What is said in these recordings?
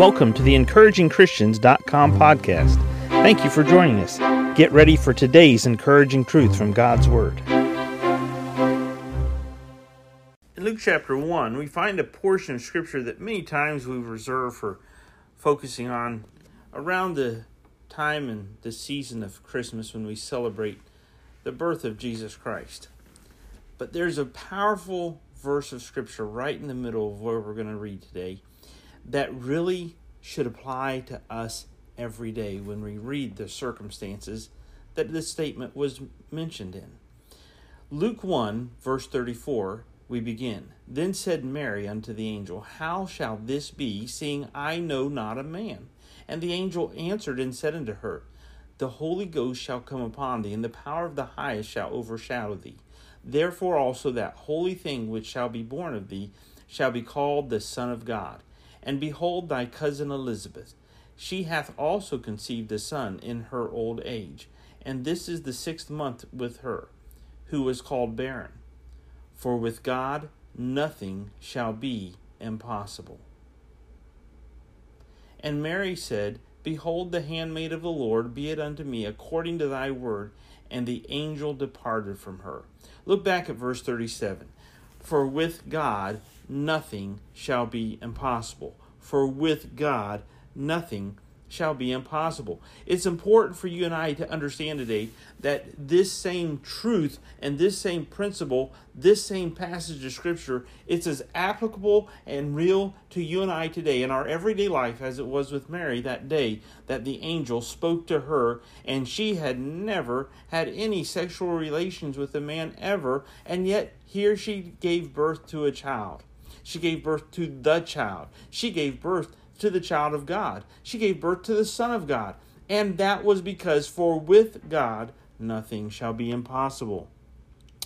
Welcome to the encouragingchristians.com podcast. Thank you for joining us. Get ready for today's encouraging truth from God's Word. In Luke chapter 1, we find a portion of Scripture that many times we reserve for focusing on around the time and the season of Christmas when we celebrate the birth of Jesus Christ. But there's a powerful verse of Scripture right in the middle of where we're going to read today that really should apply to us every day when we read the circumstances that this statement was mentioned in. Luke 1, verse 34, we begin. Then said Mary unto the angel, How shall this be, seeing I know not a man? And the angel answered and said unto her, The Holy Ghost shall come upon thee, and the power of the highest shall overshadow thee. Therefore also that holy thing which shall be born of thee shall be called the Son of God. And behold, thy cousin Elizabeth, she hath also conceived a son in her old age, and this is the sixth month with her, who was called barren. For with God nothing shall be impossible. And Mary said, Behold, the handmaid of the Lord, be it unto me according to thy word. And the angel departed from her. Look back at verse 37. For with God nothing shall be impossible. For with God nothing shall be impossible. It's important for you and I to understand today that this same truth and this same principle, this same passage of scripture, it's as applicable and real to you and I today in our everyday life as it was with Mary that day that the angel spoke to her and she had never had any sexual relations with a man ever and yet here she gave birth to a child. She gave birth to the child. She gave birth to the child of God. She gave birth to the Son of God. And that was because, for with God, nothing shall be impossible.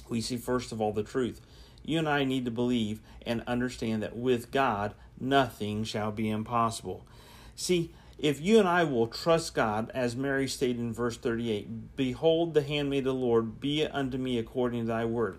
We see, first of all, the truth. You and I need to believe and understand that with God, nothing shall be impossible. See, if you and I will trust God, as Mary stated in verse 38, Behold the handmaid of the Lord, be it unto me according to thy word.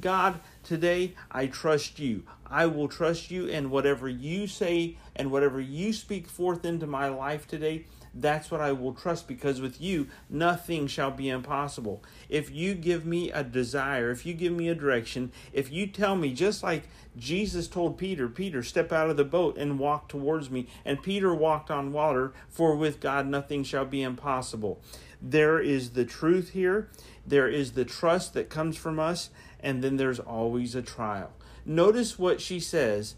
God, today I trust you. I will trust you, and whatever you say and whatever you speak forth into my life today, that's what I will trust because with you, nothing shall be impossible. If you give me a desire, if you give me a direction, if you tell me, just like Jesus told Peter, Peter, step out of the boat and walk towards me, and Peter walked on water, for with God nothing shall be impossible. There is the truth here, there is the trust that comes from us, and then there's always a trial. Notice what she says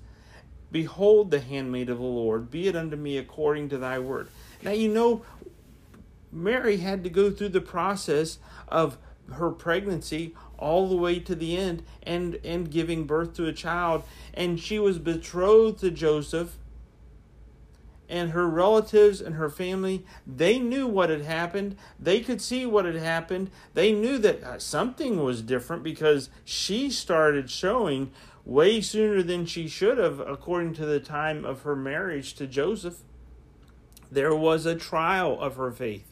Behold, the handmaid of the Lord, be it unto me according to thy word. Now, you know, Mary had to go through the process of her pregnancy all the way to the end and, and giving birth to a child. And she was betrothed to Joseph and her relatives and her family, they knew what had happened. They could see what had happened. They knew that uh, something was different because she started showing way sooner than she should have, according to the time of her marriage to Joseph. There was a trial of her faith.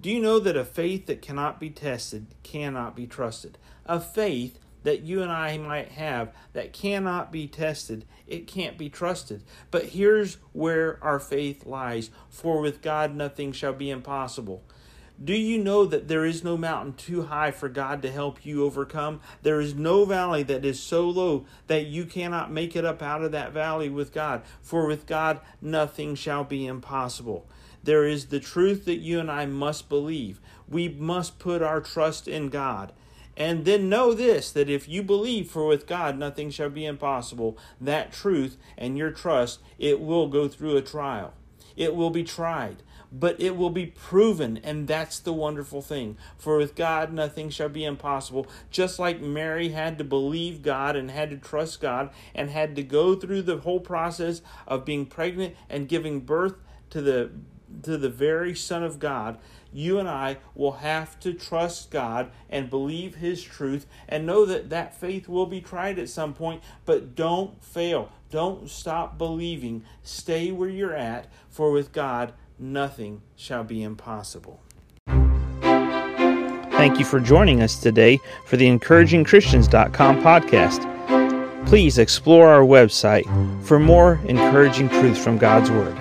Do you know that a faith that cannot be tested cannot be trusted? A faith that you and I might have that cannot be tested, it can't be trusted. But here's where our faith lies for with God nothing shall be impossible. Do you know that there is no mountain too high for God to help you overcome? There is no valley that is so low that you cannot make it up out of that valley with God. For with God, nothing shall be impossible. There is the truth that you and I must believe. We must put our trust in God. And then know this that if you believe, for with God nothing shall be impossible, that truth and your trust, it will go through a trial. It will be tried, but it will be proven, and that's the wonderful thing. For with God nothing shall be impossible. Just like Mary had to believe God and had to trust God and had to go through the whole process of being pregnant and giving birth to the to the very Son of God, you and I will have to trust God and believe His truth and know that that faith will be tried at some point, but don't fail. Don't stop believing. Stay where you're at, for with God, nothing shall be impossible. Thank you for joining us today for the encouragingchristians.com podcast. Please explore our website for more encouraging truths from God's Word.